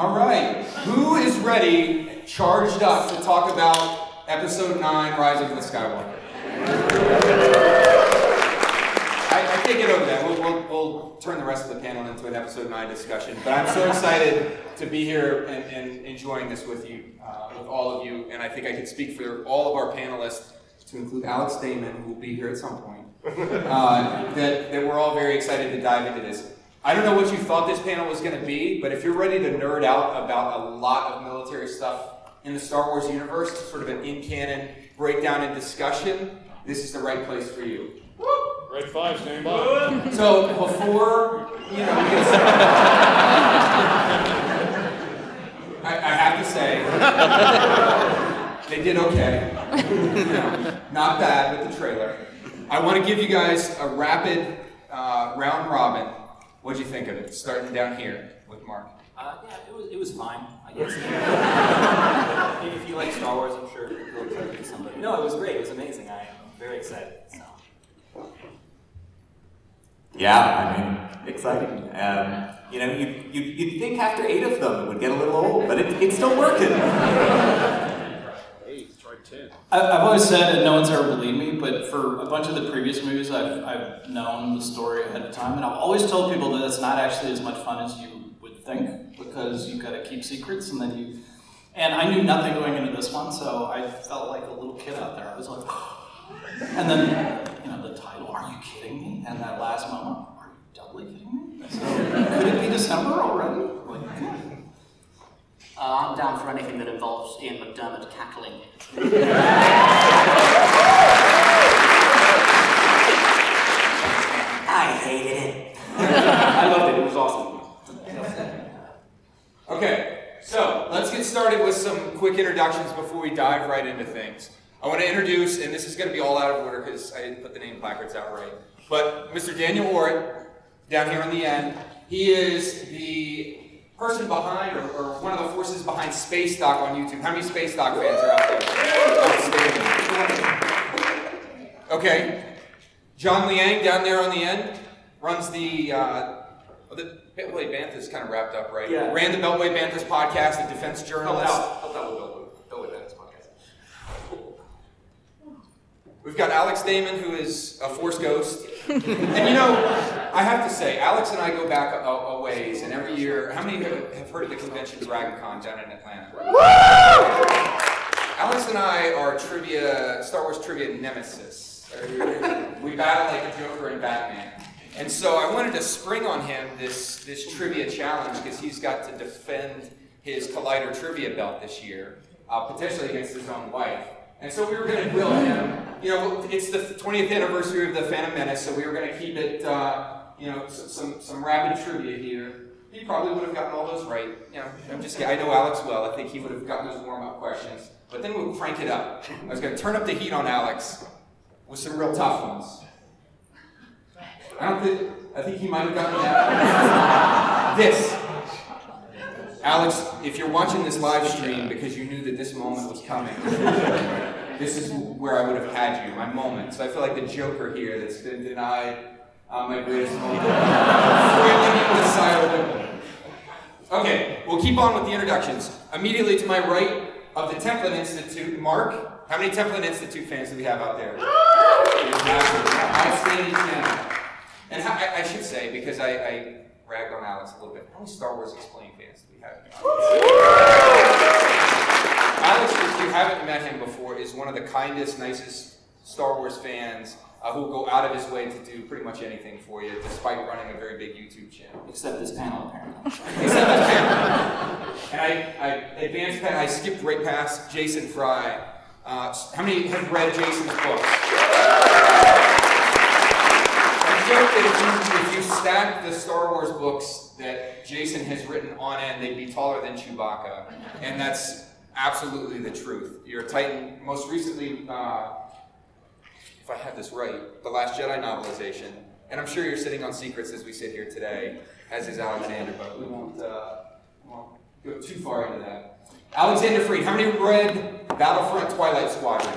All right. Who is ready, charged up to talk about episode 9, Rise of the Skywalker? I, I can't get over that. We'll, we'll, we'll turn the rest of the panel into an episode 9 discussion. But I'm so excited to be here and, and enjoying this with you, uh, with all of you. And I think I can speak for all of our panelists, to include Alex Damon, who will be here at some point, uh, that, that we're all very excited to dive into this. I don't know what you thought this panel was going to be, but if you're ready to nerd out about a lot of military stuff in the Star Wars universe, sort of an in canon breakdown and discussion, this is the right place for you. Red 5, stand by. So before, you know, we get started, I, I have to say, they did okay. You know, not bad with the trailer. I want to give you guys a rapid uh, round robin. What'd you think of it? Starting down here with Mark. Uh, yeah, it was, it was fine, I guess. if you like Star Wars, I'm sure it'll attract to somebody. No, it was great. It was amazing. I'm very excited. So. Yeah, I mean, exciting. Um, you know, you, you, you'd think after eight of them it would get a little old, but it, it's still working. 10. I- I've always said, and no one's ever believed me, but for a bunch of the previous movies, I've, I've known the story ahead of time, and I've always told people that it's not actually as much fun as you would think, because you've got to keep secrets, and then you. And I knew nothing going into this one, so I felt like a little kid out there. I was like, and then, you know, the title, Are You Kidding Me? And that last moment, Are you doubly kidding me? So, could it be December already? Like, Uh, I'm down for anything that involves Ian McDiarmid cackling. I hated it. I loved it. It was awesome. Okay, so let's get started with some quick introductions before we dive right into things. I want to introduce, and this is going to be all out of order because I didn't put the name placards out right, but Mr. Daniel Orrit, down here on the end, he is the person behind, or, or one of the forces behind Space Doc on YouTube. How many Space Doc fans are out there? Okay, John Liang down there on the end runs the, uh, oh, the Beltway Banthas kind of wrapped up, right? Yeah. Ran the Beltway Banthas podcast, a defense journalist. out. Help out with Bill. Bill with podcast. We've got Alex Damon, who is a Force ghost. and you know, I have to say, Alex and I go back a, a ways, and every year, how many have, have heard of the convention Dragon Con down in Atlanta? Alex and I are trivia, Star Wars trivia nemesis. We battle like a Joker and Batman. And so I wanted to spring on him this, this trivia challenge because he's got to defend his Collider trivia belt this year, uh, potentially against his own wife. And so we were going to grill him. You know, it's the 20th anniversary of the Phantom Menace, so we were going to keep it, uh, you know, some, some rapid trivia here. He probably would have gotten all those right. You know, I'm just. I know Alex well. I think he would have gotten those warm-up questions. But then we'll crank it up. I was going to turn up the heat on Alex with some real tough ones. I don't think, I think he might have gotten that. this. Alex, if you're watching this live stream because you knew that this moment was coming, this is where I would have had you, my moment. So I feel like the Joker here that's been denied uh, my greatest moment. Foiling it with silent. Okay, we'll keep on with the introductions. Immediately to my right of the Templin Institute, Mark. How many Templin Institute fans do we have out there? Outstanding channel. And how, I, I should say, because I, I ragged on Alex a little bit, how many Star Wars Explained fans do we have? Alex, if you haven't met him before, is one of the kindest, nicest Star Wars fans uh, who will go out of his way to do pretty much anything for you, despite running a very big YouTube channel. Except this panel, apparently. Except this panel. And I, I advanced I skipped right past Jason Fry. Uh, how many have read Jason's books? I joke that if you, if you stack the Star Wars books that Jason has written on end, they'd be taller than Chewbacca. And that's absolutely the truth. You're a Titan. Most recently, uh, if I have this right, the Last Jedi novelization. And I'm sure you're sitting on secrets as we sit here today, as is Alexander, but we won't, uh, won't go too far into that. Alexander Freed, how many read Battlefront Twilight Squadron?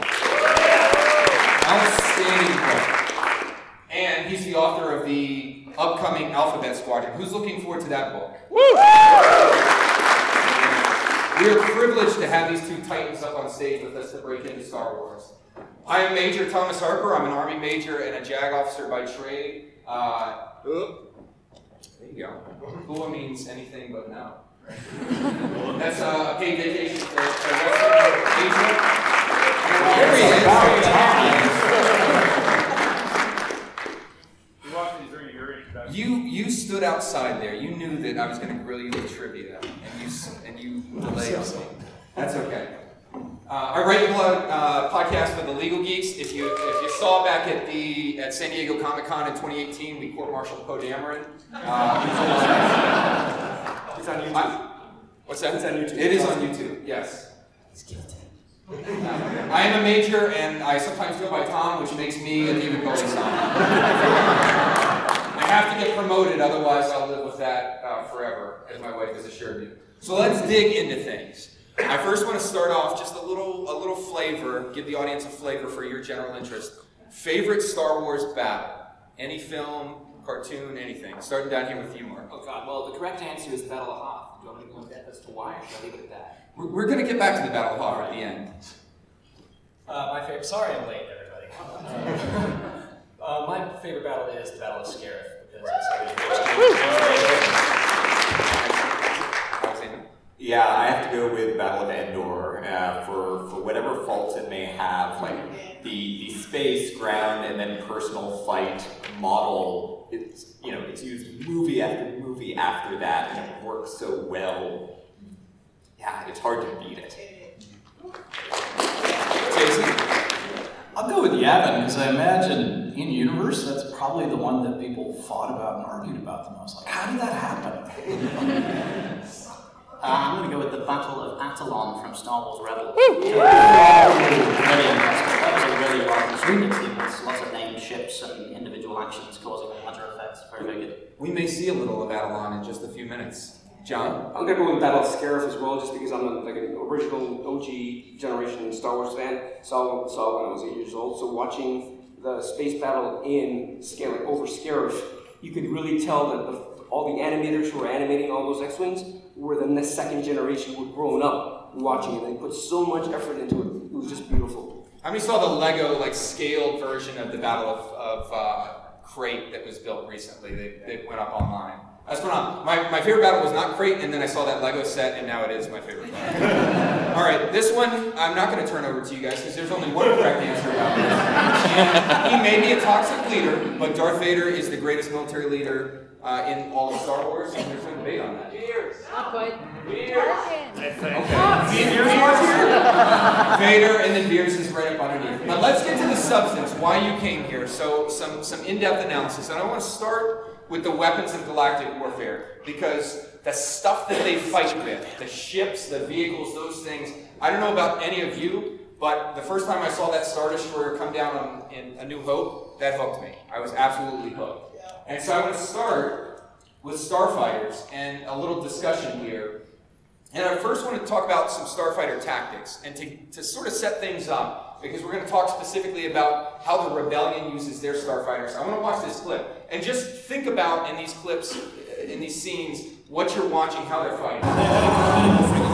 Outstanding book. And he's the author of the upcoming Alphabet Squadron. Who's looking forward to that book? We are privileged to have these two titans up on stage with us to break into Star Wars. I am Major Thomas Harper. I'm an Army major and a JAG officer by trade. Uh, there you go. Cool means anything but no. That's uh, a paid vacation for for Western Asia. There he is. You watched me during your introduction. You you stood outside there. You knew that I was going to grill you with trivia, and you and you delayed me. That's okay. Uh, I write blog uh, podcast for the Legal Geeks. If you if you saw back at the at San Diego Comic Con in 2018, we court-martialed Poe Dameron. Uh, It's on YouTube. I- what's that? It's on YouTube. It is on YouTube. Yes. I am a major, and I sometimes go by Tom, which makes me a David Bowie song. I have to get promoted, otherwise I'll live with that uh, forever, as my wife has assured me. So let's dig into things. I first want to start off just a little, a little flavor, give the audience a flavor for your general interest. Favorite Star Wars battle? Any film, cartoon, anything. Starting down here with you, Mark. Oh god, well, the correct answer is Battle of Hoth. Do you want me to go in depth as to why, or should I leave it at that? We're, we're going to get back to the Battle of Hoth at the end. Uh, my favorite. Sorry, I'm late, everybody. uh, my favorite battle is the Battle of Scarif because it's Alexander? Yeah, I have to go with Battle of Endor uh, for for whatever faults it may have, like the the space, ground, and then personal fight model. It's you know it's used movie after movie after that, and it works so well. Yeah, it's hard to beat it. Jason? I'll go with Yavin because I imagine in universe that's probably the one that people fought about and argued about the most. Like, how did that happen? Uh, I'm going to go with the Battle of Atollon from Star Wars Rebels. Really impressive. That was a really well constructed sequence. Lots of named ships and individual actions causing matter effects. Very, very good. We may see a little of Avalon in just a few minutes. I'm gonna go with Battle of Scarif as well, just because I'm a, like an original OG generation Star Wars fan. Saw saw when I was eight years old. So watching the space battle in like over Scarif, you could really tell that the, all the animators who were animating all those X-wings were the next second generation who were growing up watching it. They put so much effort into it. It was just beautiful. How many saw the Lego like scaled version of the Battle of, of uh, Crait that was built recently? They, they went up online. That's what I'm, my, my favorite battle was not Crait, and then I saw that Lego set, and now it is my favorite battle. All right, this one I'm not going to turn over to you guys because there's only one correct answer about this. And he may be a toxic leader, but Darth Vader is the greatest military leader uh, in all of Star Wars, and there's no debate on that. Not quite. okay Vader, and then Veers is right up underneath. But let's get to the substance, why you came here. So, some, some in depth analysis. And I want to start with the weapons of galactic warfare, because the stuff that they fight with, the ships, the vehicles, those things, I don't know about any of you, but the first time I saw that Star Destroyer come down on, in A New Hope, that hooked me. I was absolutely hooked. And so I want to start with starfighters and a little discussion here and I first want to talk about some starfighter tactics and to, to sort of set things up, because we're going to talk specifically about how the rebellion uses their starfighters. I want to watch this clip and just think about in these clips, in these scenes, what you're watching, how they're fighting.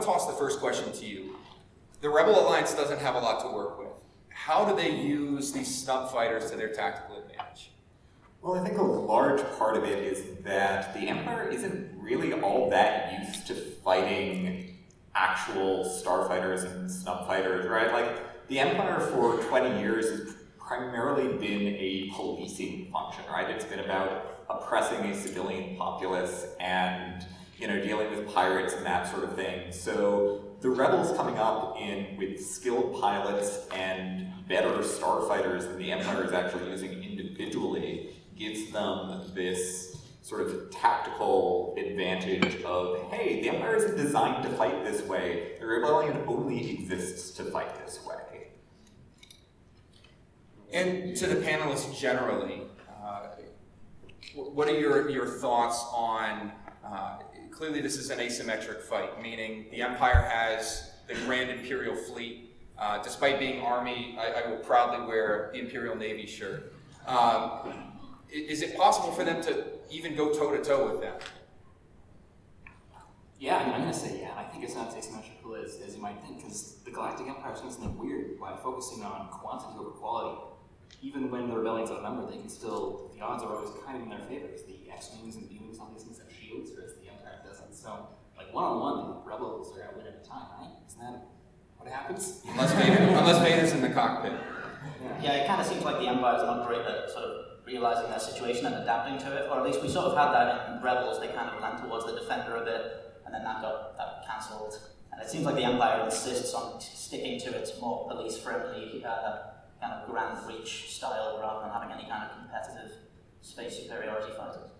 to toss the first question to you. The Rebel Alliance doesn't have a lot to work with. How do they use these snub fighters to their tactical advantage? Well, I think a large part of it is that the Empire isn't really all that used to fighting actual starfighters and snub fighters, right? Like the Empire for 20 years has primarily been a policing function, right? It's been about oppressing a civilian populace and you know dealing with pirates and that sort of thing. So the rebels coming up in with skilled pilots and better starfighters than the Empire is actually using individually gives them this sort of tactical advantage of, hey, the Empire isn't designed to fight this way. The rebellion only exists to fight this way. And to the panelists generally, uh, what are your, your thoughts on, uh, clearly this is an asymmetric fight, meaning the Empire has the Grand Imperial Fleet. Uh, despite being Army, I, I will proudly wear the Imperial Navy shirt. Um, is it possible for them to even go toe to toe with them? Yeah, I mean, I'm gonna say yeah. I think it's not as asymmetrical as, as you might think, because the Galactic Empire is doing something weird by focusing on quantity over quality. Even when the rebellion's outnumbered, they can still, the odds are always kind of in their favor, because the X-Wings and the B-Wings, all these things have shields, whereas the Empire doesn't. So, like, one-on-one, the rebels are gonna win every time, right? Isn't that what happens? Unless, Vader, unless Vader's in the cockpit. Yeah, it kind of seems like the Empire's not great at sort of realizing their situation and adapting to it, or at least we sort of had that in Rebels. They kind of went towards the Defender a bit, and then that got that cancelled. And it seems like the Empire insists on sticking to its more police-friendly uh, kind of Grand Reach style rather than having any kind of competitive space superiority fighters.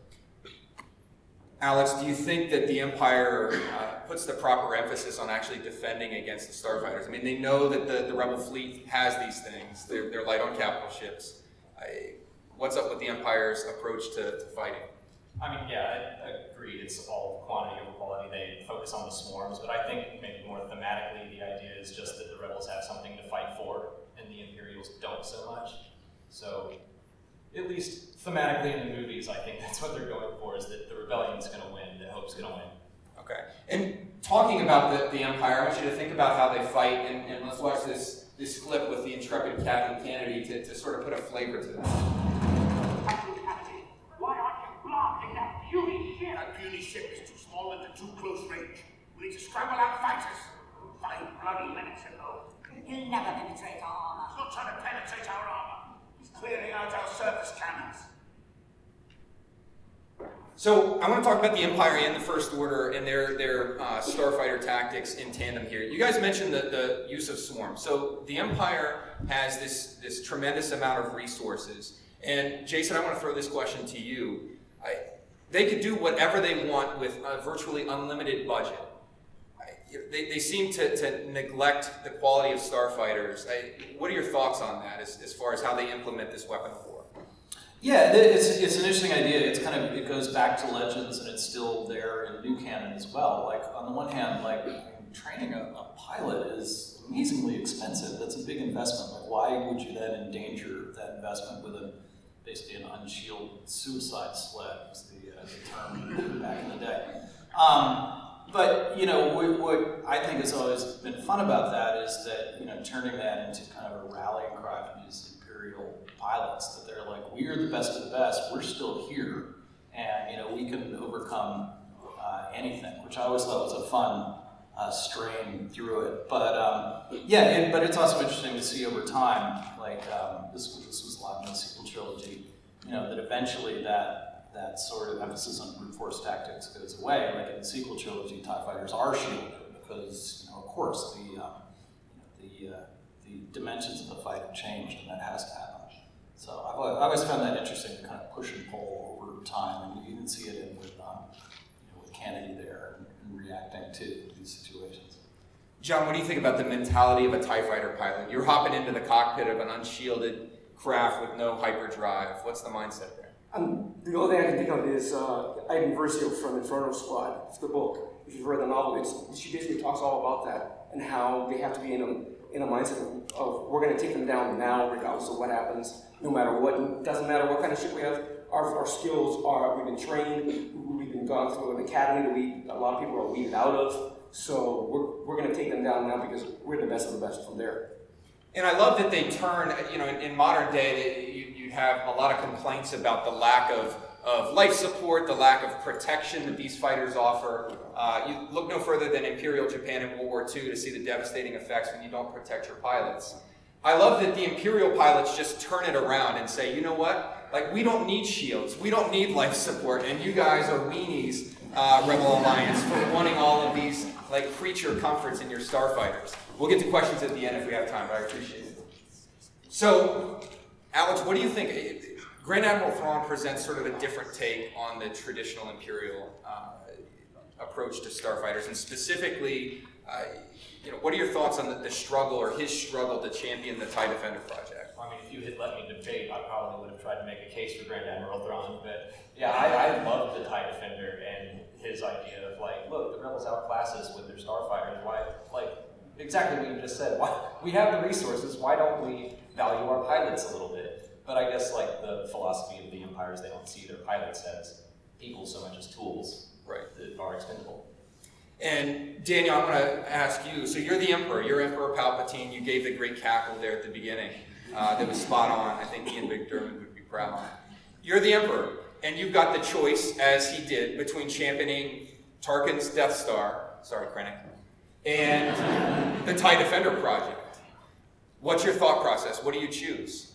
Alex, do you think that the Empire uh, puts the proper emphasis on actually defending against the starfighters? I mean, they know that the, the Rebel fleet has these things. They're, they're light on capital ships. I, what's up with the Empire's approach to, to fighting? I mean, yeah, I agreed. It's all quantity over quality. They focus on the swarms, but I think maybe more thematically, the idea is just that the rebels have something to fight for, and the Imperials don't so much. So, at least thematically in the movies, I think that's what they're going for: is that the rebellion's going to win, that Hope's going to win. Okay. And talking about the, the Empire, I want you to think about how they fight, and, and let's watch this, this clip with the intrepid Captain Canady to, to sort of put a flavor to that. Captain, Canady, why aren't you blasting that puny ship? That puny ship is too small and at too close range. We need to scramble out fighters. Five bloody minutes ago. You'll never penetrate our armor. He's not trying to penetrate our armor. Clearing out our surface cannons. So I want to talk about the Empire and the First Order and their their uh, starfighter tactics in tandem here. You guys mentioned the, the use of swarms. So the Empire has this this tremendous amount of resources. And Jason, I want to throw this question to you. I, they could do whatever they want with a virtually unlimited budget. They, they seem to, to neglect the quality of starfighters. I, what are your thoughts on that as, as far as how they implement this weapon of war? Yeah, it's, it's an interesting idea. It's kind of it goes back to legends, and it's still there in new canon as well. Like on the one hand, like training a, a pilot is amazingly expensive. That's a big investment. Like why would you then endanger that investment with a basically an unshielded suicide sled was the, uh, the term back in the day. Um, but you know what, what I think has always been fun about that is that you know turning that into kind of a rallying cry for these imperial pilots that they're like we are the best of the best. We're still here. And you know we can overcome uh, anything which I always thought was a fun uh, strain through it. But um, yeah it, but it's also interesting to see over time like um, this was this was a lot in the sequel trilogy you know that eventually that that sort of emphasis on brute force tactics goes away. Like in the sequel trilogy, TIE fighters are shielded because, you know, of course, the, um, the, uh, the dimensions of the fight have changed and that has to happen. So I've, I've always found that interesting kind of push and pull over time, and you can see it in with, um, you know, with Canady there and reacting to these situations. John, what do you think about the mentality of a TIE fighter pilot? You're hopping into the cockpit of an unshielded craft with no hyperdrive. What's the mindset there? Um, the only thing I can think of is uh, Iden Versio from Inferno Squad. The book. If you've read the novel, it's, she basically talks all about that and how they have to be in a, in a mindset of, of we're going to take them down now, regardless of what happens, no matter what. It doesn't matter what kind of shit we have. Our, our skills are, we've been trained, we've been gone through an academy that we, a lot of people are weeded out of. So we're, we're going to take them down now because we're the best of the best from there. And I love that they turn, you know, in, in modern day, you, you have a lot of complaints about the lack of, of life support, the lack of protection that these fighters offer. Uh, you look no further than Imperial Japan in World War II to see the devastating effects when you don't protect your pilots. I love that the Imperial pilots just turn it around and say, you know what? Like, we don't need shields, we don't need life support, and you guys are weenies, uh, Rebel Alliance, for wanting all of these, like, creature comforts in your starfighters. We'll get to questions at the end if we have time, but I appreciate it. So, Alex, what do you think? Grand Admiral Thrawn presents sort of a different take on the traditional Imperial uh, approach to starfighters, and specifically, uh, you know, what are your thoughts on the, the, struggle or his struggle to champion the TIE Defender project? I mean, if you had let me debate, I probably would have tried to make a case for Grand Admiral Thrawn, but yeah, I, I love the TIE Defender and his idea of like, look, the rebels outclass us with their starfighters. Why, like, exactly what you just said. Why we have the resources? Why don't we value our pilots a little bit? But I guess like the philosophy of the empires, they don't see their pilots as people so much as tools, right? That are expendable. And Daniel, I'm going to ask you. So you're the emperor. You're Emperor Palpatine. You gave the great cackle there at the beginning. Uh, that was spot on. I think Ian McDiarmid would be proud. You're the emperor, and you've got the choice, as he did, between championing Tarkin's Death Star. Sorry, Krennic. And the TIE Defender project. What's your thought process? What do you choose?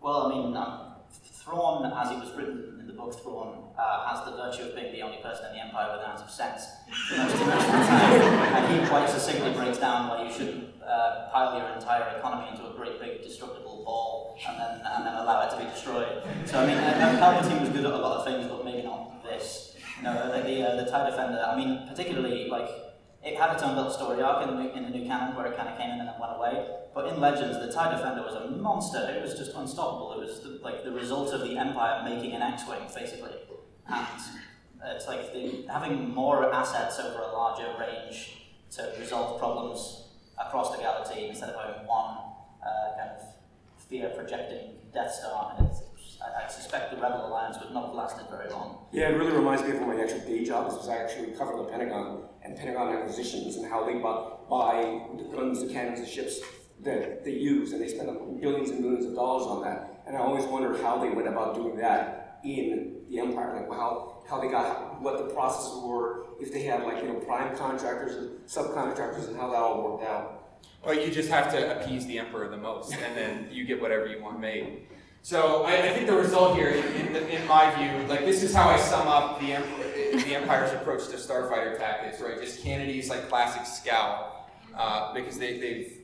Well, I mean, um, Thrawn, as it was written in the book Thrawn, uh, has the virtue of being the only person in the Empire with an ounce of sense. And he quite succinctly breaks down why you shouldn't uh, pile your entire economy into a great big destructible ball and then, and then allow it to be destroyed. So, I mean, uh, Palpatine was good at a lot of things, but maybe not this. Know, the, the, uh, the TIE Defender, I mean, particularly, like, it had its own little story arc in the, in the new canon where it kind of came in and then went away. But in Legends, the TIE Defender was a monster. It was just unstoppable. It was the, like the result of the Empire making an X-wing, basically. And it's like the, having more assets over a larger range to resolve problems across the galaxy instead of having one uh, kind of fear-projecting Death Star. And it's, I, I, suspect the Rebel Alliance would not have lasted very long. Yeah, it really reminds me of my actual day job. This was I actually cover the Pentagon and Pentagon acquisitions and how they buy, buy the guns, the cannons, the ships that they use, and they spend billions and billions of dollars on that. And I always wondered how they went about doing that in the Empire, like how how they got what the processes were, if they had like you know prime contractors and subcontractors, and how that all worked out. Well, you just have to appease the emperor the most, and then you get whatever you want made. So I, I think the result here, in, the, in, my view, like this is how I sum up the, the Empire's approach to starfighter tactics, right? Just Canady's like classic scowl, uh, because they, they've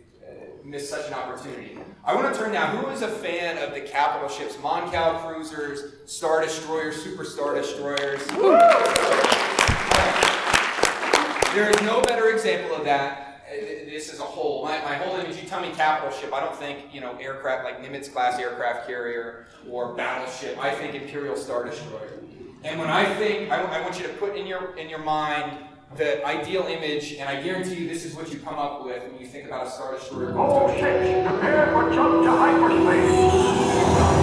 missed such an opportunity. I want to turn now. Who is a fan of the capital ships? Mon Cal cruisers, Star Destroyers, Super Star Destroyers. There is no better example of that. This is a whole. My, my whole image. You tell me capital ship. I don't think you know aircraft like Nimitz class aircraft carrier or battleship. I think Imperial Star Destroyer. And when I think, I, I want you to put in your in your mind the ideal image, and I guarantee you this is what you come up with when you think about a Star Destroyer. All ships, prepare for jump to hyperspace.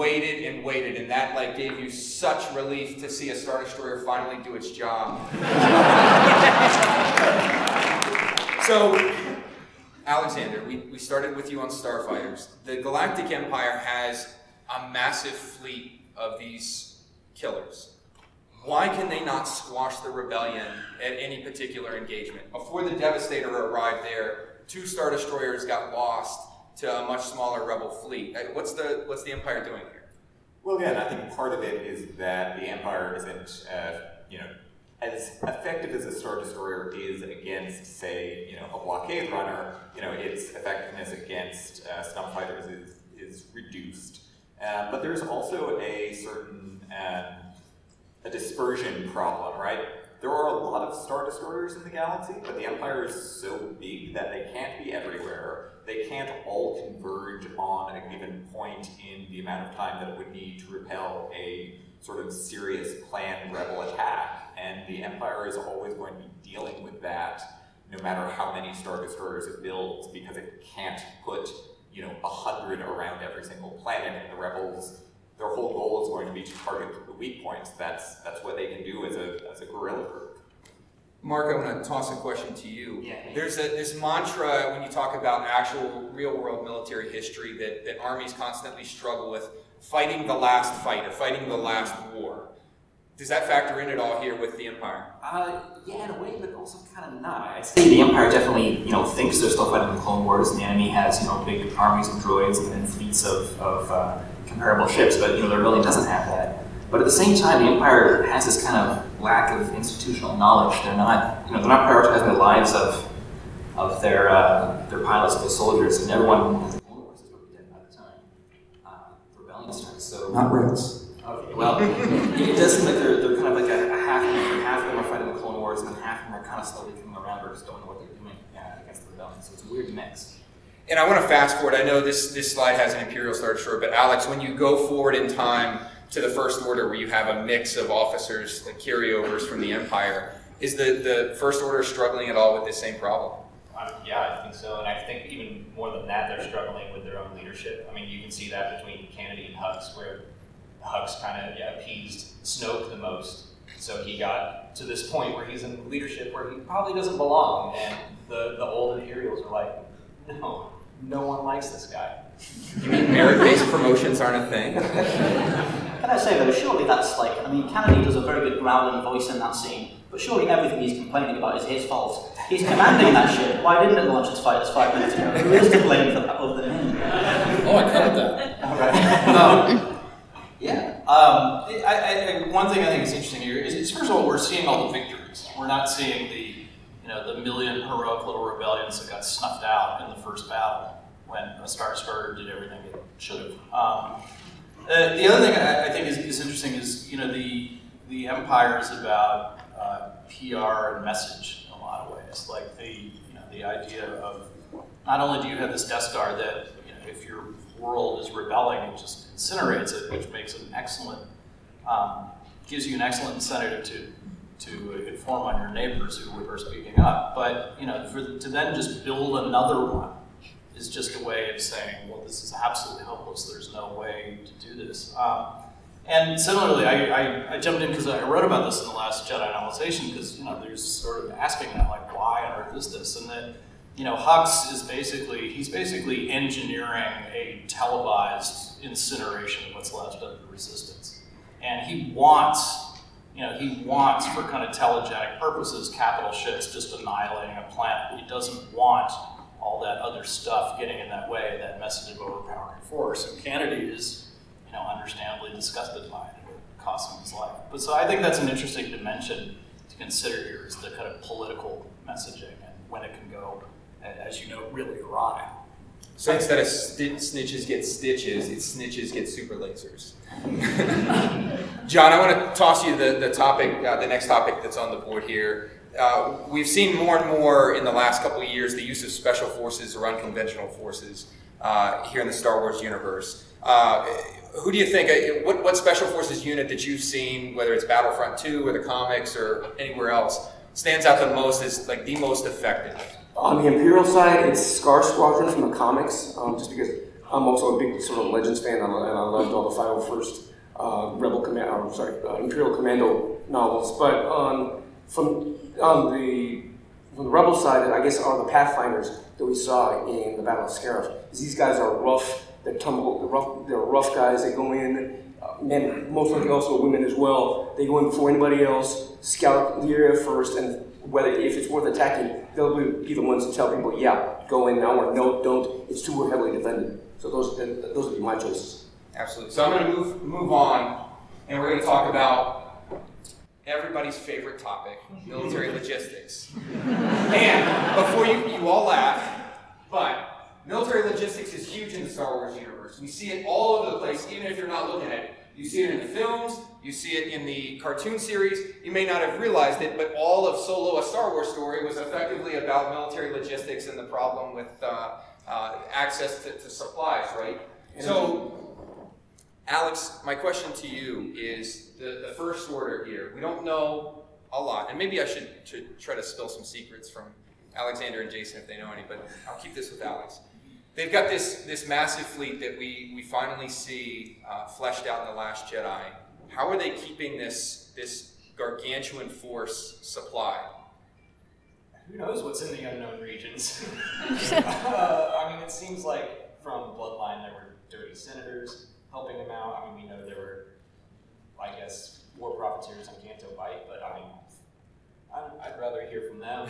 Waited and waited, and that like gave you such relief to see a Star Destroyer finally do its job. so, Alexander, we, we started with you on starfighters. The Galactic Empire has a massive fleet of these killers. Why can they not squash the rebellion at any particular engagement? Before the Devastator arrived there, two Star Destroyers got lost to a much smaller rebel fleet. Uh, what's the what's the Empire doing here? Well, again, I think part of it is that the Empire isn't, uh, you know, as effective as a Star Destroyer is against, say, you know, a blockade runner. You know, its effectiveness against uh, fighters is is reduced. Uh, but there's also a certain um, a dispersion problem, right? There are a lot of Star Destroyers in the galaxy, but the Empire is so big that they can't be everywhere they can't all converge on a given point in the amount of time that it would need to repel a sort of serious planned rebel attack. And the Empire is always going to be dealing with that no matter how many Star Destroyers it builds because it can't put you know, a hundred around every single planet, and the rebels, their whole goal is going to be to target the weak points. That's that's what they can do as a as a guerrilla group. Mark, I want to toss a question to you. Yeah. There's a, this mantra when you talk about actual real world military history that, that armies constantly struggle with fighting the last fight or fighting the last war. Does that factor in at all here with the Empire? Uh, yeah, in a way, but also kind of not. I'd say the Empire definitely, you know, thinks they're still fighting the Clone Wars, and the enemy has, you know, big armies of droids and, and fleets of, of uh, comparable ships, but, you know, the rebellion doesn't have that. But at the same time, the Empire has this kind of lack of institutional knowledge. They're not, you know, they're not prioritizing the lives of, of their, uh, their pilots, of the soldiers, and everyone in the Clone Wars is already dead by the time uh, the rebellion starts. So Not Rex. Okay, well, it does seem like they're, they're kind of like a, a half of them, half of them are fighting the Clone Wars, and then half of them are kind of slowly coming around or just don't know what they're doing uh, against the rebellion. So it's a weird mix. And I want to fast forward. I know this, this slide has an Imperial Star Destroyer, but Alex, when you go forward in time to the First Order, where you have a mix of officers, the carryovers from the Empire, is the, the First Order struggling at all with this same problem? Um, yeah, I think so, and I think even more than that, they're struggling with their own leadership. I mean, you can see that between Canady and Hux, where Hux kind of yeah, appeased Snoke the most. So he got to this point where he's in leadership where he probably doesn't belong, and the, the old Imperials are like, no, no one likes this guy. You mean merit-based promotions aren't a thing? Can I say though, surely that's like, I mean, Canady does a very good growling voice in that scene, but surely everything he's complaining about is his fault. He's commanding that ship. Why didn't it launch its fighters five minutes ago? Who is to blame for that other than him? Oh, I covered that. All right. Um, yeah. Um, I, I, I, one thing I think is interesting here is, is, first of all, we're seeing all the victories. We're not seeing the, you know, the million heroic little rebellions that got snuffed out in the first battle when a Star Destroyer did everything it should have. Um, uh, the other thing I, I think is, is, interesting is, you know, the the Empire is about uh, PR and message in a lot of ways. Like the, you know, the idea of not only do you have this Death Star that, you know, if your world is rebelling, it just incinerates it, which makes an excellent, um, gives you an excellent incentive to to inform on your neighbors who are speaking up. But you know, for to then just build another one is just a way of saying, well, this is absolutely hopeless. There's no way to do this. Um, and similarly, I, I, I jumped in because I wrote about this in the last Jedi novelization because you know there's sort of asking that like, why on earth is this? And that you know, Hux is basically he's basically engineering a televised incineration of what's left of the resistance, and he wants. You know, he wants, for kind of telegenic purposes, capital ships just annihilating a planet. He doesn't want all that other stuff getting in that way, that message of overpowering force. And Canady is, you know, understandably disgusted by it. It cost him his life. But so I think that's an interesting dimension to consider here is the kind of political messaging and when it can go, as you know, really awry. So instead of st- snitches get stitches, it's snitches get super lasers. John, I want to toss you the, the topic, uh, the next topic that's on the board here. Uh, we've seen more and more in the last couple of years the use of special forces or unconventional forces uh, here in the Star Wars universe. Uh, who do you think, uh, what, what special forces unit that you've seen, whether it's Battlefront 2 or the comics or anywhere else, stands out the most as like the most effective? On the Imperial side, it's Scar Squadron from the comics, um, just because I'm also a big sort of Legends fan and I loved all the 501st uh, Rebel Command, or sorry, uh, Imperial Commando novels. But um, from on the from the Rebel side, I guess are the Pathfinders that we saw in the Battle of Scarif. These guys are rough, they tumble, they're rough, they're rough guys. They go in, uh, men, most likely also women as well. They go in before anybody else, scout the area first, and whether if it's worth attacking, they'll be the ones to tell people, yeah, go in now, or no, don't. It's too heavily defended. So those those would be my choices. Absolutely. So I'm going to move move on, and we're going to talk about everybody's favorite topic, military logistics. and before you you all laugh, but military logistics is huge in the Star Wars universe. We see it all over the place, even if you're not looking at it. You see it in the films, you see it in the cartoon series. You may not have realized it, but all of Solo, a Star Wars story, was effectively about military logistics and the problem with uh, uh, access to, to supplies, right? So, Alex, my question to you is the, the first order here. We don't know a lot, and maybe I should, should try to spill some secrets from Alexander and Jason if they know any, but I'll keep this with Alex. they've got this this massive fleet that we we finally see uh, fleshed out in the Last Jedi. How are they keeping this this gargantuan force supplied? Who knows what's in the unknown regions? uh, I mean, it seems like from Bloodline there were dirty senators helping them out. I mean, we know there were, I guess, war profiteers on Canto Bight, but I mean, I'd, I'd rather hear from them.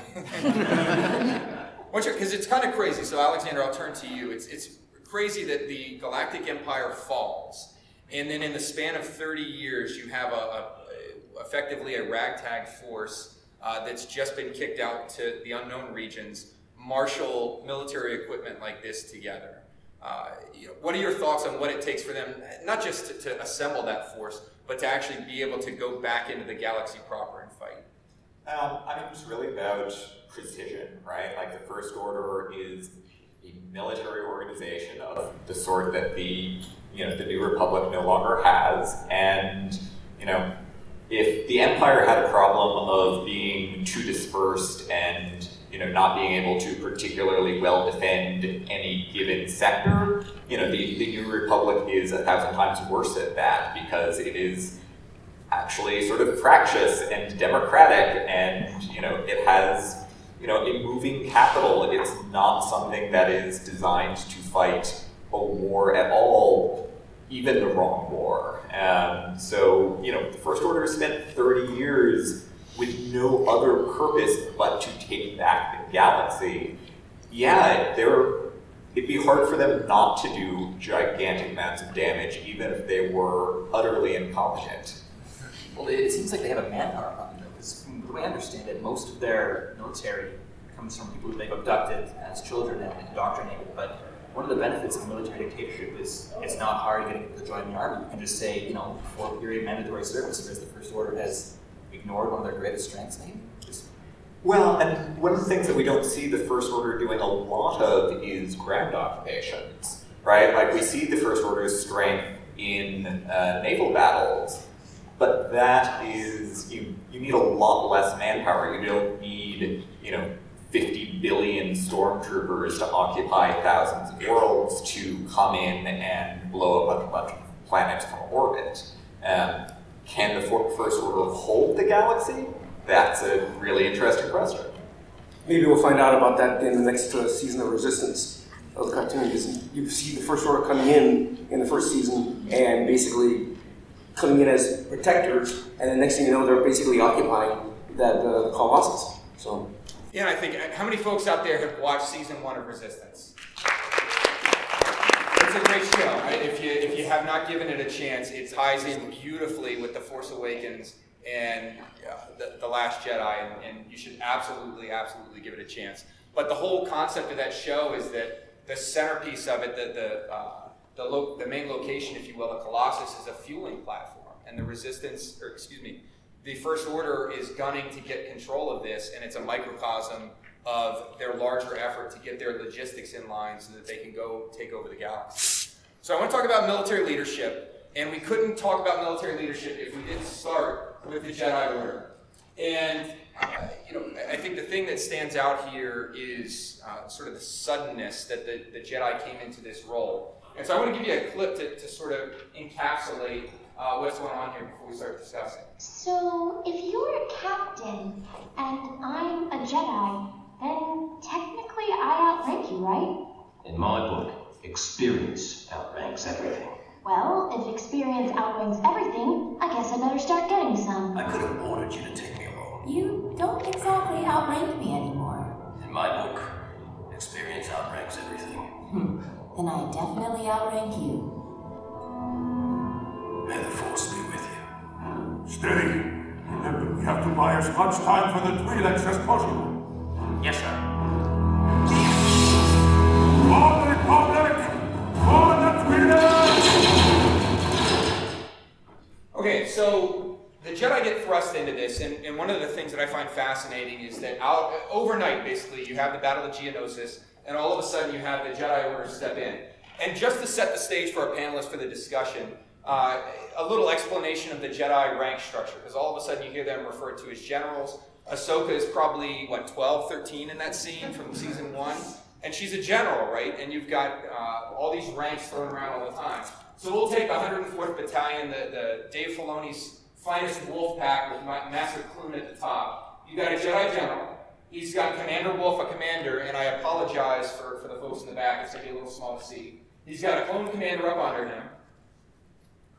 Because it's kind of crazy. So, Alexander, I'll turn to you. It's, it's crazy that the Galactic Empire falls, and then in the span of 30 years, you have a, a effectively a ragtag force uh, that's just been kicked out to the unknown regions marshal military equipment like this together. Uh, you know, what are your thoughts on what it takes for them, not just to, to, assemble that force, but to actually be able to go back into the galaxy proper and fight? Um, I mean, it's really about precision, right? Like the First Order is a military organization of the sort that the you know the New Republic no longer has, and you know if the Empire had a problem of being too dispersed and you know not being able to particularly well defend any given sector, you know the, the New Republic is a thousand times worse at that because it is actually sort of fractious and democratic and you know it has you know a moving capital it's not something that is designed to fight a war at all even the wrong war. Um, so you know the first order spent 30 years with no other purpose but to take back the galaxy yeah it'd be hard for them not to do gigantic amounts of damage even if they were utterly incompetent well, it seems like they have a manpower problem, though, because from the way I understand it, most of their military comes from people who they've abducted as children and indoctrinated. But one of the benefits of military dictatorship is it's not hard to get people to join the army. You can just say, you know, for a period mandatory service, because the First Order has ignored one of their greatest strengths, maybe. Just well, and one of the things that we don't see the First Order doing a lot of is ground occupations, right? Like we see the First Order's strength in uh, naval battles, but that is you you need a lot less manpower. You don't need you know 50 billion stormtroopers to occupy thousands of worlds to come in and blow up a bunch of planets from orbit. Um, can the First Order hold the galaxy? That's a really interesting question. Maybe we'll find out about that in the next uh, season of Resistance of the cartoon. Because you see the First Order coming in in the first season and basically coming in as protectors, and the next thing you know, they're basically occupying that uh, the Colossus. So. Yeah, I think how many folks out there have watched season one of Resistance? It's a great show. If you if you have not given it a chance, it ties in beautifully with the Force Awakens and uh, the, the Last Jedi, and, and you should absolutely absolutely give it a chance. But the whole concept of that show is that the centerpiece of it, the the uh, the, lo- the main location, if you will, the Colossus, is a fueling platform, and the Resistance, or excuse me, the First Order is gunning to get control of this, and it's a microcosm of their larger effort to get their logistics in line so that they can go take over the galaxy. So I want to talk about military leadership, and we couldn't talk about military leadership if we didn't start with the Jedi Order. And uh, you know, I think the thing that stands out here is uh, sort of the suddenness that the, the Jedi came into this role. And so I want to give you a clip to, to sort of encapsulate uh, what's going on here before we start discussing. So, if you're a captain and I'm a Jedi, then technically I outrank you, right? In my book, experience outranks everything. Well, if experience outranks everything, I guess I better start getting some. I could have ordered you to take me along. You don't exactly outrank me anymore. In my book, experience outranks everything. Hmm. Then I definitely outrank you. May the force be with you. Steady. We have to buy as much time for the Twi'leks as possible. Yes, sir. Okay, so the Jedi get thrust into this, and, and one of the things that I find fascinating is that out, overnight, basically, you have the Battle of Geonosis, and all of a sudden you have the Jedi Order step in. And just to set the stage for our panelists for the discussion, uh, a little explanation of the Jedi rank structure, because all of a sudden you hear them referred to as generals. Ahsoka is probably, what, 12, 13 in that scene from season one. and she's a general, right? And you've got uh, all these ranks thrown around all the time. So we'll take the 104th Battalion, the, the Dave Filoni's finest wolf pack with Ma- Master Clune at the top. You've got a Jedi General. He's got Commander Wolffe, a commander, and I apologize for, for the folks in the back, it's going to be a little small to see. He's got a clone commander up under him.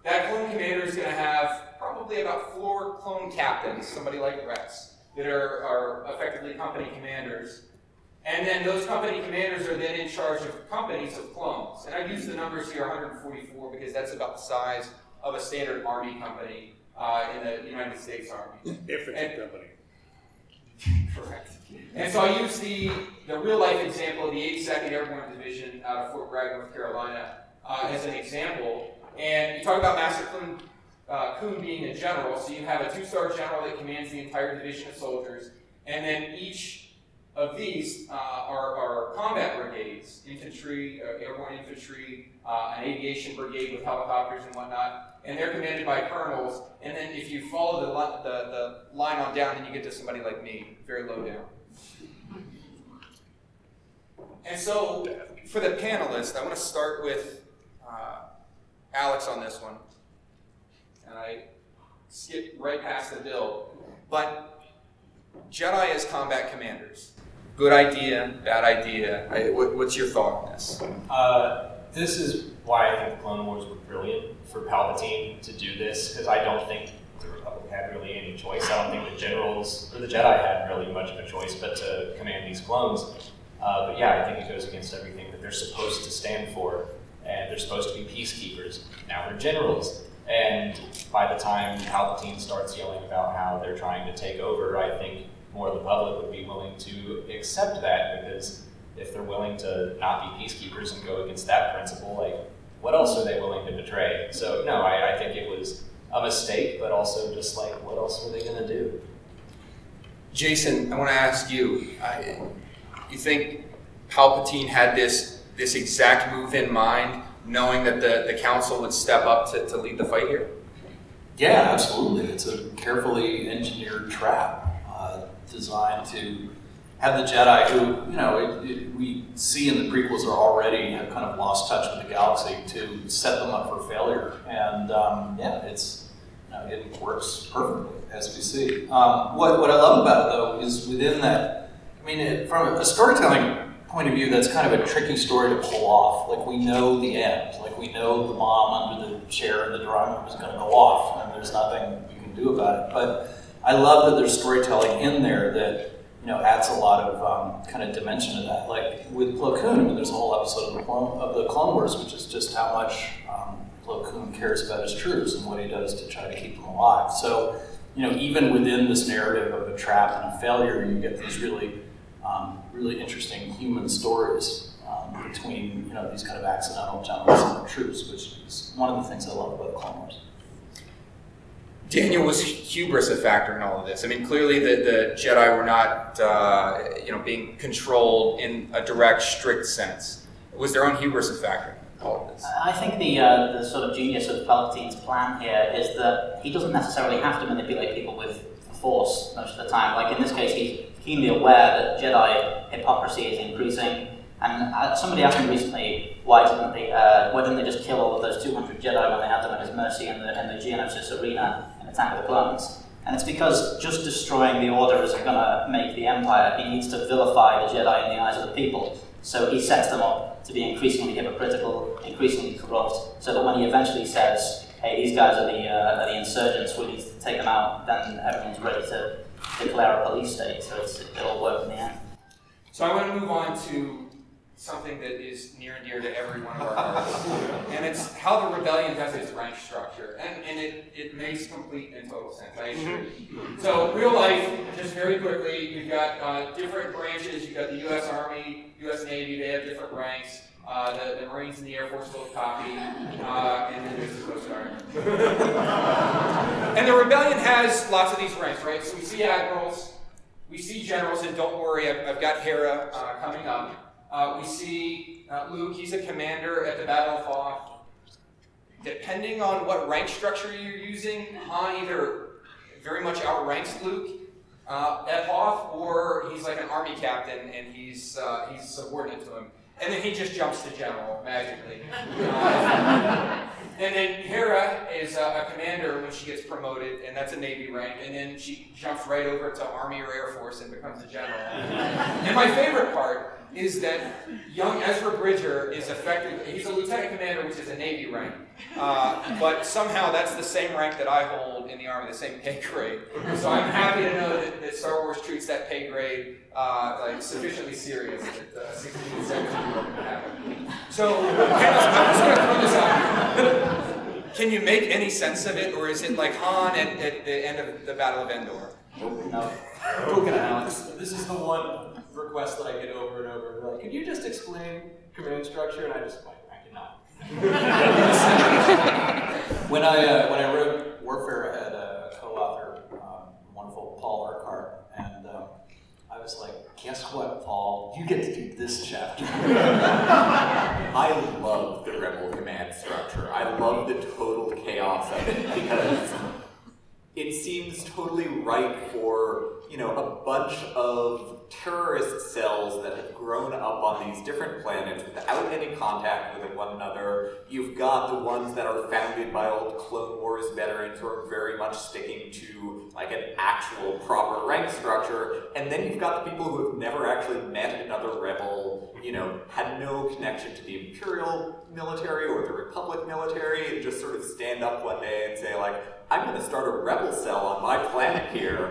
That clone commander is going to have probably about four clone captains, somebody like Rex, that are, are effectively company commanders. And then those company commanders are then in charge of companies of clones. And I use the numbers here 144 because that's about the size of a standard army company uh, in the United States Army. Infantry And- company. Correct. And so I use the, the real life example of the 82nd Airborne Division out of Fort Bragg, North Carolina, uh, as an example. And you talk about Master Koon, uh, Koon being a general, so you have a two star general that commands the entire division of soldiers, and then each of these uh, are, are combat brigades infantry, uh, airborne infantry, uh, an aviation brigade with helicopters and whatnot, and they're commanded by colonels. And then if you follow the, li- the, the line on down, then you get to somebody like me, very low down. And so, for the panelists, I want to start with uh, Alex on this one. And I skip right past the bill. But Jedi as combat commanders. Good idea, bad idea. I, what, what's your thought on this? Uh, this is why I think the Clone Wars were brilliant for Palpatine to do this, because I don't think the Republic had really any choice. I don't think the generals or the Jedi had really much of a choice but to command these clones. Uh, but yeah, I think it goes against everything that they're supposed to stand for, and they're supposed to be peacekeepers. Now they're generals. And by the time Palpatine starts yelling about how they're trying to take over, I think more of the public would be willing to accept that because if they're willing to not be peacekeepers and go against that principle, like what else are they willing to betray? So no, I, I think it was a mistake, but also just like what else were they going to do? Jason, I want to ask you. I, you think Palpatine had this this exact move in mind, knowing that the, the council would step up to, to lead the fight here? Yeah, absolutely. It's a carefully engineered trap uh, designed to have the Jedi, who you know it, it, we see in the prequels are already have kind of lost touch with the galaxy, to set them up for failure. And um, yeah, it's you know, it works perfectly as we see. Um, what what I love about it though is within that. I mean, it, from a storytelling point of view, that's kind of a tricky story to pull off. Like we know the end. Like we know the bomb under the chair in the drawing room is going to go off, and there's nothing you can do about it. But I love that there's storytelling in there that you know adds a lot of um, kind of dimension to that. Like with Plo Koon, there's a whole episode of the Clone, of the Clone Wars, which is just how much um, Plo Koon cares about his troops and what he does to try to keep them alive. So you know, even within this narrative of a trap and a failure, you get these really um, really interesting human stories um, between you know these kind of accidental generals and their troops, which is one of the things I love about the Clone Wars. Daniel, was hubris a factor in all of this? I mean, clearly the, the Jedi were not, uh, you know, being controlled in a direct, strict sense. Was their own hubris a factor in all of this? I think the uh, the sort of genius of Palpatine's plan here is that he doesn't necessarily have to manipulate people with force most of the time. Like in this case, he's keenly aware that Jedi hypocrisy is increasing. And uh, somebody asked me recently, why didn't they, uh, why didn't they just kill all of those 200 Jedi when they had them at his mercy in the, in the Geonosis arena in Attack of the Clones? And it's because just destroying the Order isn't going to make the Empire. He needs to vilify the Jedi in the eyes of the people. So he sets them up to be increasingly hypocritical, increasingly corrupt, so that when he eventually says, hey, these guys are the, uh, are the insurgents, we need to take them out, then everyone's ready to declare a police state. So it's, it all worked in the end. So I want to move on to something that is near and dear to every one of our hearts, and it's how the rebellion does its rank structure, and, and it, it makes complete and total sense. I assure you. So real life, just very quickly, you've got uh, different branches. You've got the U.S. Army, U.S. Navy. They have different ranks. Uh, the, the Marines and the Air Force both copy, uh, and then there's the Coast Guard. and the rebellion has lots of these ranks, right? So we see admirals, we see generals, and don't worry, I've, I've got Hera uh, coming up. Uh, we see uh, Luke, he's a commander at the Battle of Hoth. Depending on what rank structure you're using, Han either very much outranks Luke, uh, F off, or he's like an army captain and he's uh, he's subordinate to him, and then he just jumps to general magically. Uh, and then Hera is uh, a commander when she gets promoted, and that's a Navy rank, and then she jumps right over to Army or Air Force and becomes a general. and my favorite part is that young Ezra Bridger is effectively, he's a lieutenant commander, which is a Navy rank. Uh, but somehow that's the same rank that I hold in the Army, the same pay grade. So I'm happy to know that, that Star Wars treats that pay grade uh, like sufficiently serious that uh, 16 and 17 are going to happen. So, I'm just going to throw this out here. Can you make any sense of it, or is it like Han at, at the end of the Battle of Endor? No. Okay, Alex. This is the one request that I get over and over. They're like, could you just explain command structure? And I just like, I cannot. when I uh, when I wrote Warfare, I had a co-author, um, wonderful Paul Urquhart, and um, I was like, "Guess what, Paul? You get to do this chapter." I love the rebel command structure. I love the total chaos of it because it seems totally right for you know a bunch of terrorist cells that have grown up on these different planets without any contact with one another. You've got the ones that are founded by old Clone Wars veterans who are very much sticking to like an actual proper rank structure, and then you've got the people who have never actually met another rebel, you know, had no connection to the Imperial military or the Republic military, and just sort of stand up one day and say like, I'm going to start a rebel cell on my planet here,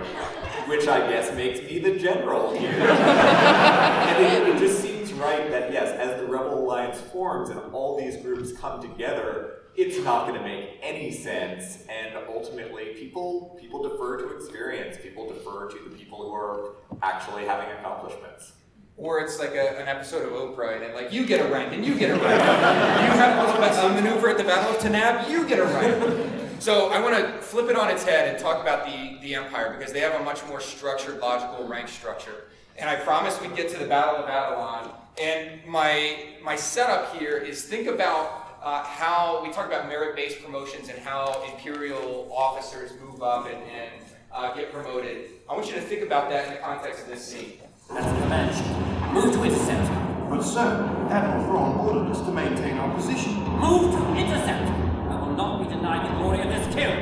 which I guess makes me the general here. and it, it, just seems right that, yes, as the Rebel Alliance forms and all these groups come together, it's not going to make any sense. And ultimately, people people defer to experience. People defer to the people who are actually having accomplishments. Or it's like a, an episode of Oprah, and like you get a rank and you get a rank. you have a maneuver at the Battle of Tanaab, you get a rank. So I want to flip it on its head and talk about the, the Empire because they have a much more structured, logical rank structure. And I promised we'd get to the Battle of Atollon. And my, my setup here is think about uh, how we talk about merit-based promotions and how Imperial officers move up and, and uh, get promoted. I want you to think about that in the context of this scene. That's the command. Move to intercept. But sir, Admiral Thrawn ordered us to maintain our position. Move to intercept will not be denied the glory of this kill.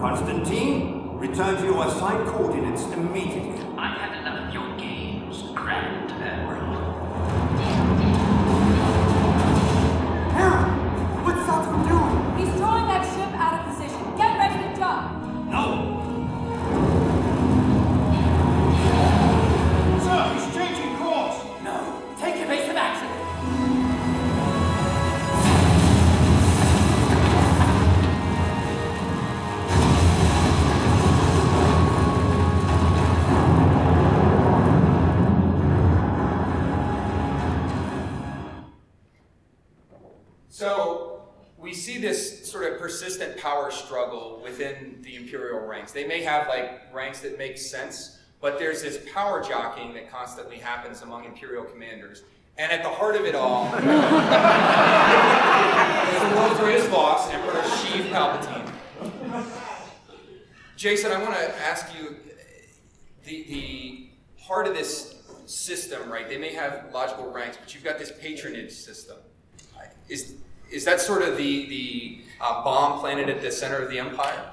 Konstantine, return to your assigned coordinates immediately. I've had enough of your games, Grand So we see this sort of persistent power struggle within the imperial ranks. They may have like ranks that make sense, but there's this power jockeying that constantly happens among imperial commanders. And at the heart of it all is greatest boss, Emperor Sheev Palpatine. Jason, I want to ask you the, the heart of this system, right? They may have logical ranks, but you've got this patronage system. Is, is that sort of the, the uh, bomb planted at the center of the empire?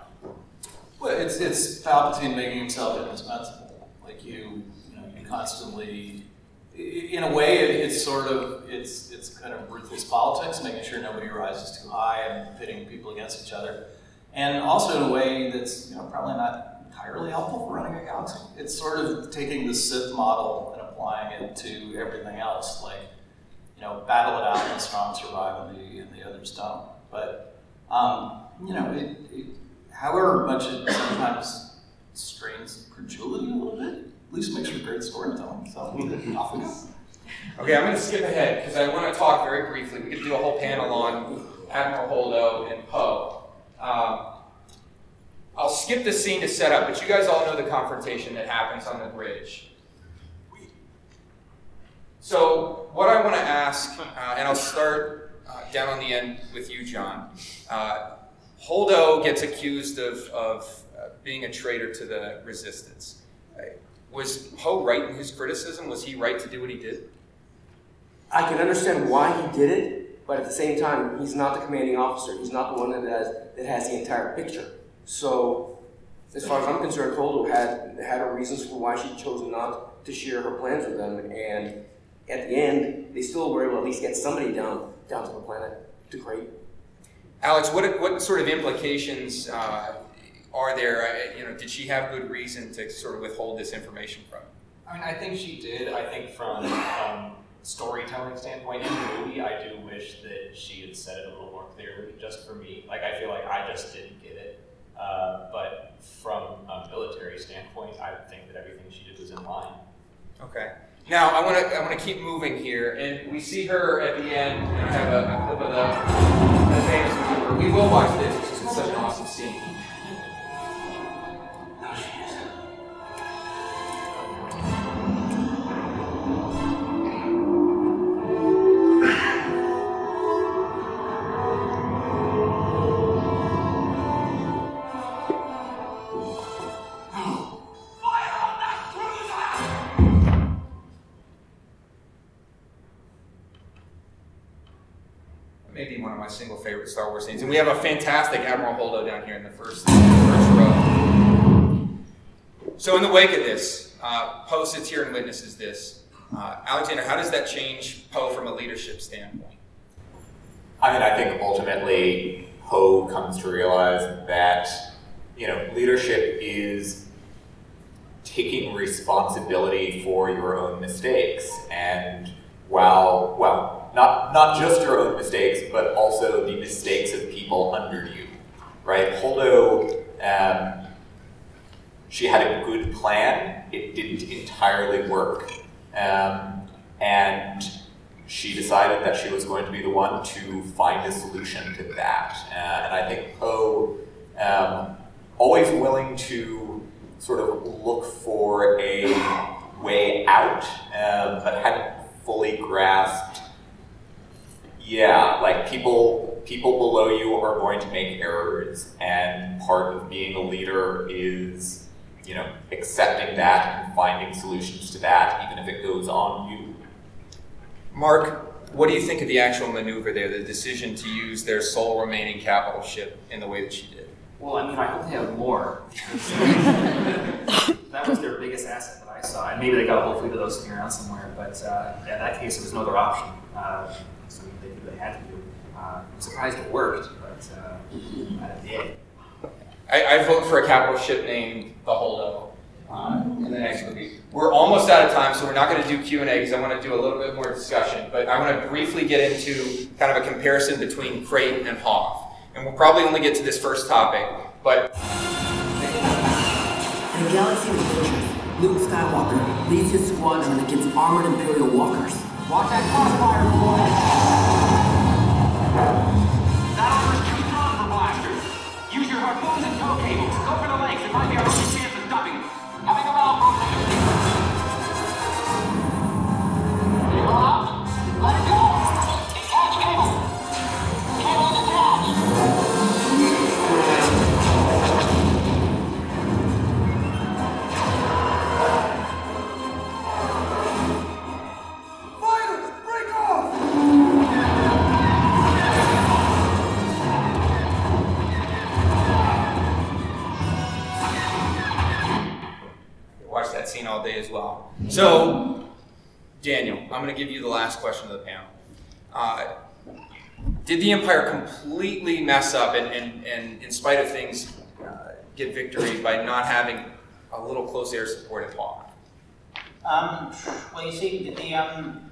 Well, it's, it's Palpatine making himself indispensable. Like you, you know, you constantly, in a way, it's sort of it's it's kind of ruthless politics, making sure nobody rises too high and pitting people against each other, and also in a way that's you know probably not entirely helpful for running a galaxy. It's sort of taking the Sith model and applying it to everything else, like you know, battle it out and the strong survive and the and the others don't. But um, you know, it, it, however much it sometimes strains credulity a little bit, at least makes for great storytelling. So off we go. Okay, I'm going to skip ahead because I want to talk very briefly. We could do a whole panel on Admiral Holdo and Poe. Um, I'll skip the scene to set up, but you guys all know the confrontation that happens on the bridge. So, what I want to ask, uh, and I'll start uh, down on the end with you, John. Uh, Holdo gets accused of, of uh, being a traitor to the resistance. Uh, Was Poe right in his criticism? Was he right to do what he did? I can understand why he did it, but at the same time, he's not the commanding officer. He's not the one that has that has the entire picture. So, as far as I'm concerned, Holdo had had her reasons for why she chose not to share her plans with them, and at the end, they still were able to at least get somebody down down to the planet to Crait. Alex, what, what sort of implications uh, are there? Uh, you know, did she have good reason to sort of withhold this information from? I mean, I think she did. I think from um, storytelling standpoint in the movie, I do wish that she had said it a little more clearly, just for me. Like, I feel like I just didn't get it. Uh, but from a military standpoint, I think that everything she did was in line. Okay. Now I want to I want to keep moving here, and we see her at the end. And I have a, a clip of the, the famous maneuver. We will watch this because it's such an awesome scene. Favorite Star Wars scenes, and we have a fantastic Admiral Holdo down here in the first, first row. So, in the wake of this, uh, Poe sits here and witnesses this. Uh, Alexander, how does that change Poe from a leadership standpoint? I mean, I think ultimately Poe comes to realize that, you know, leadership is taking responsibility for your own mistakes. And while, well, not, not just your own mistakes, but also the mistakes of people under you, right? Holdo, um, she had a good plan. It didn't entirely work. Um, and she decided that she was going to be the one to find a solution to that. Uh, and I think Poe, um, always willing to sort of look for a way out, um, but hadn't fully grasped. Yeah, like people people below you are going to make errors, and part of being a leader is, you know, accepting that and finding solutions to that, even if it goes on you. Mark, what do you think of the actual maneuver there, the decision to use their sole remaining capital ship in the way that she did? Well, I mean, I hope they have more. that was their biggest asset that I saw. And maybe they got a whole fleet of those sitting around somewhere. But uh, in that case, there was no other option. Uh, so they knew they had to do. Uh, I'm surprised it worked, but uh, it did. I, I vote for a capital ship named the Holdo uh, in the next movie. We're almost out of time, so we're not going to do Q and A because I want to do a little bit more discussion. But I want to briefly get into kind of a comparison between Crait and Hoth, and we'll probably only get to this first topic. But In a galaxy of adventures, Luke Skywalker leads his squadron against armored Imperial walkers. Watch that crossfire, boy! That offer's too strong for blasters. Use your harpoons and tow cables. Go for the legs. It might be our only well. So, Daniel, I'm going to give you the last question of the panel. Uh, did the Empire completely mess up and, and, and in spite of things, uh, get victory by not having a little close air support at Hoth? Um, well, you see, the, the, um,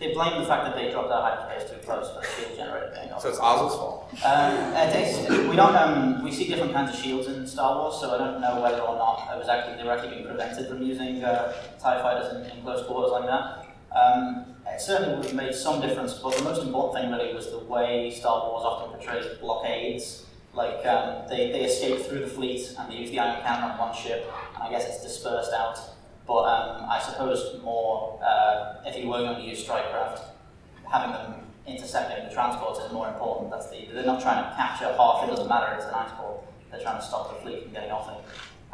they blame the fact that they dropped our hyperspace too close for the shield generator being off. So it's Ozzel's fault. Um, we don't. Um, we see different kinds of shields in Star Wars, so I don't know whether or not it was actually they were actually being prevented from using uh, Tie fighters in, in close quarters like that. Um, it certainly would have made some difference, but the most important thing really was the way Star Wars often portrays blockades. Like um, they, they escape through the fleet and they use the ion cannon on one ship, and I guess it's dispersed out. But um, I suppose more uh, if you were going to use strike craft, having them intercepting the transports is more important. That's the they're not trying to capture half. It doesn't matter. It's an iceport. They're trying to stop the fleet from getting off it.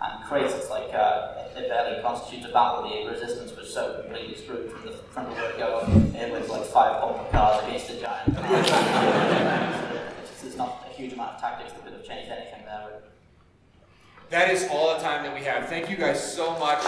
And Crait's, it's like uh, it, barely constitutes a battle. The resistance was so completely screwed from the from the word go. It was like five bomber cars against a giant. it's, there's not a huge amount of tactics that could have changed anything that is all the time that we have. Thank you guys so much.